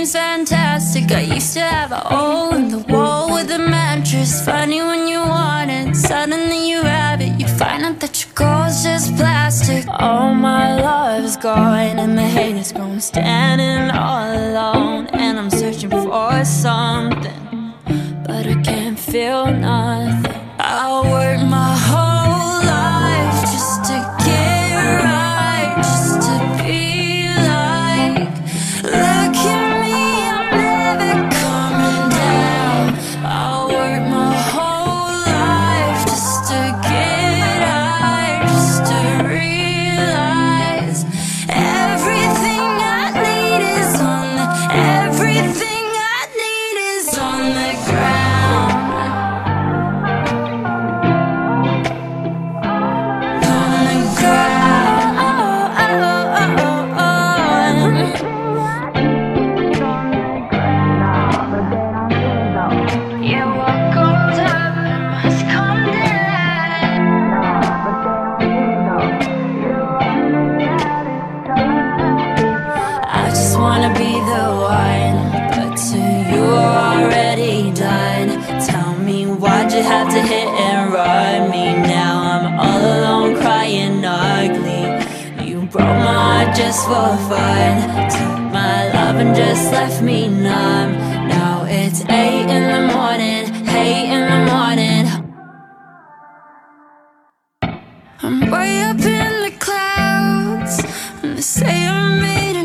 used to have a hole in the wall with a mattress. Funny when you want it, suddenly you have it. You find out that your goal's just plastic. All my love is gone, and the hate is gone. Standing all alone, and I'm searching for something, but I can't feel nothing. I work the wine, but you already done. Tell me why'd you have to hit and run me? Now I'm all alone crying ugly. You broke my heart just for fun. Took my love and just left me numb. Now it's eight in the morning, eight in the morning. I'm way up in the clouds, and they say I'm made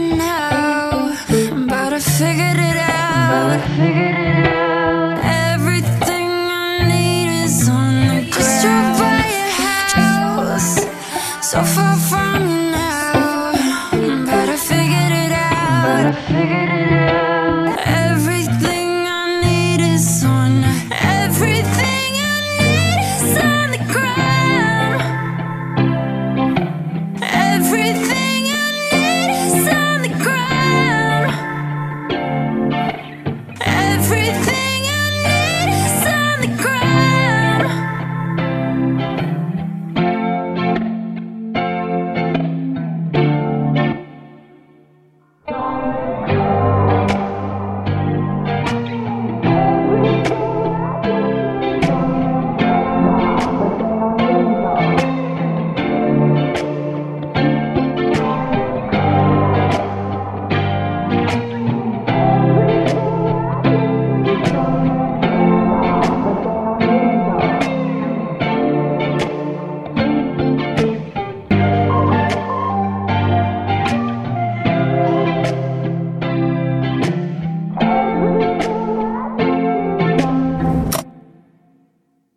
I figured it out. Everything I need is on the by your house, so far from you now, but I figured it out.